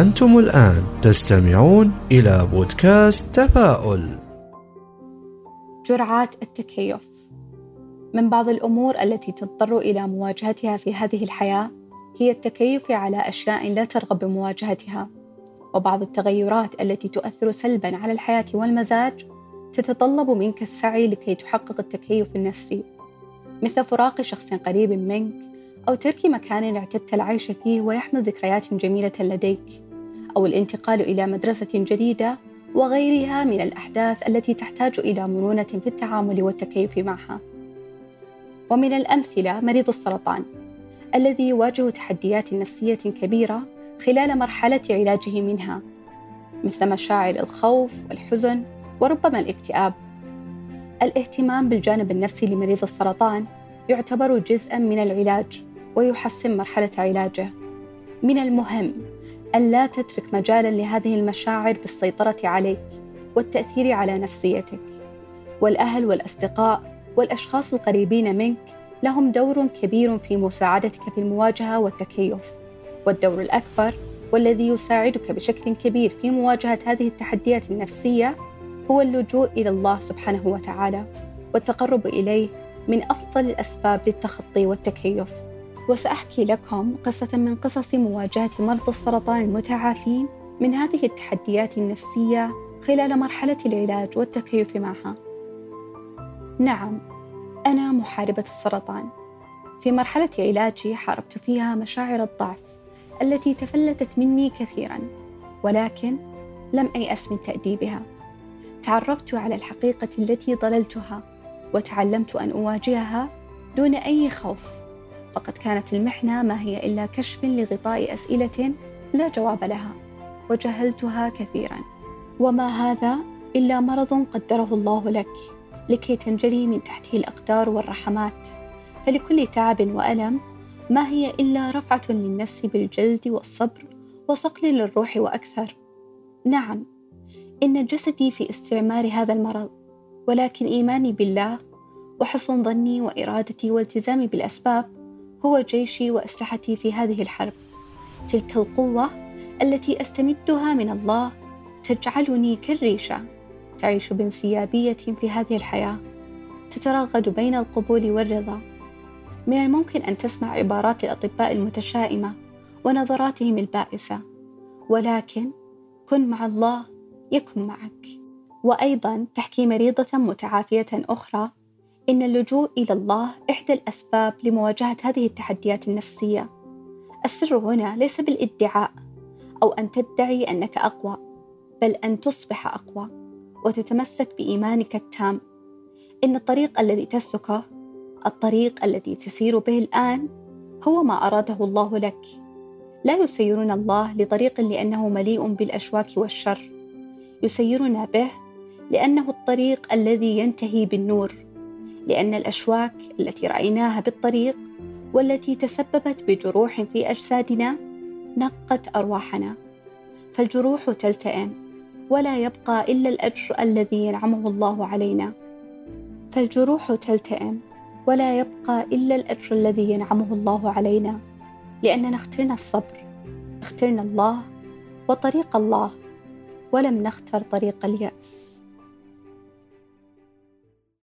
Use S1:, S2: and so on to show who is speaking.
S1: أنتم الآن تستمعون إلى بودكاست تفاؤل.
S2: جرعات التكيف. من بعض الأمور التي تضطر إلى مواجهتها في هذه الحياة هي التكيف على أشياء لا ترغب بمواجهتها. وبعض التغيرات التي تؤثر سلبا على الحياة والمزاج تتطلب منك السعي لكي تحقق التكيف النفسي. مثل فراق شخص قريب منك أو ترك مكان اعتدت العيش فيه ويحمل ذكريات جميلة لديك. أو الانتقال إلى مدرسة جديدة وغيرها من الأحداث التي تحتاج إلى مرونة في التعامل والتكيف معها. ومن الأمثلة مريض السرطان الذي يواجه تحديات نفسية كبيرة خلال مرحلة علاجه منها مثل مشاعر الخوف والحزن وربما الاكتئاب. الاهتمام بالجانب النفسي لمريض السرطان يعتبر جزءا من العلاج ويحسن مرحلة علاجه. من المهم أن لا تترك مجالا لهذه المشاعر بالسيطرة عليك والتأثير على نفسيتك. والأهل والأصدقاء والأشخاص القريبين منك لهم دور كبير في مساعدتك في المواجهة والتكيف. والدور الأكبر والذي يساعدك بشكل كبير في مواجهة هذه التحديات النفسية هو اللجوء إلى الله سبحانه وتعالى والتقرب إليه من أفضل الأسباب للتخطي والتكيف. وسأحكي لكم قصة من قصص مواجهة مرضى السرطان المتعافين من هذه التحديات النفسية خلال مرحلة العلاج والتكيف معها. نعم، أنا محاربة السرطان. في مرحلة علاجي حاربت فيها مشاعر الضعف التي تفلتت مني كثيرا، ولكن لم أيأس من تأديبها. تعرفت على الحقيقة التي ضللتها، وتعلمت أن أواجهها دون أي خوف فقد كانت المحنة ما هي إلا كشف لغطاء أسئلة لا جواب لها وجهلتها كثيرا. وما هذا إلا مرض قدره الله لك لكي تنجلي من تحته الأقدار والرحمات. فلكل تعب وألم ما هي إلا رفعة للنفس بالجلد والصبر وصقل للروح وأكثر. نعم إن جسدي في استعمار هذا المرض ولكن إيماني بالله وحسن ظني وإرادتي والتزامي بالأسباب هو جيشي وأسلحتي في هذه الحرب. تلك القوة التي أستمدها من الله تجعلني كالريشة تعيش بانسيابية في هذه الحياة. تترغد بين القبول والرضا. من الممكن أن تسمع عبارات الأطباء المتشائمة ونظراتهم البائسة. ولكن كن مع الله يكن معك. وأيضا تحكي مريضة متعافية أخرى إن اللجوء إلى الله إحدى الأسباب لمواجهة هذه التحديات النفسية. السر هنا ليس بالادعاء أو أن تدعي أنك أقوى، بل أن تصبح أقوى وتتمسك بإيمانك التام. إن الطريق الذي تسلكه، الطريق الذي تسير به الآن، هو ما أراده الله لك. لا يسيرنا الله لطريق لأنه مليء بالأشواك والشر، يسيرنا به لأنه الطريق الذي ينتهي بالنور. لأن الأشواك التي رأيناها بالطريق والتي تسببت بجروح في أجسادنا نقت أرواحنا. فالجروح تلتئم ولا يبقى إلا الأجر الذي ينعمه الله علينا. فالجروح تلتئم ولا يبقى إلا الأجر الذي ينعمه الله علينا. لأننا اخترنا الصبر اخترنا الله وطريق الله ولم نختر طريق اليأس.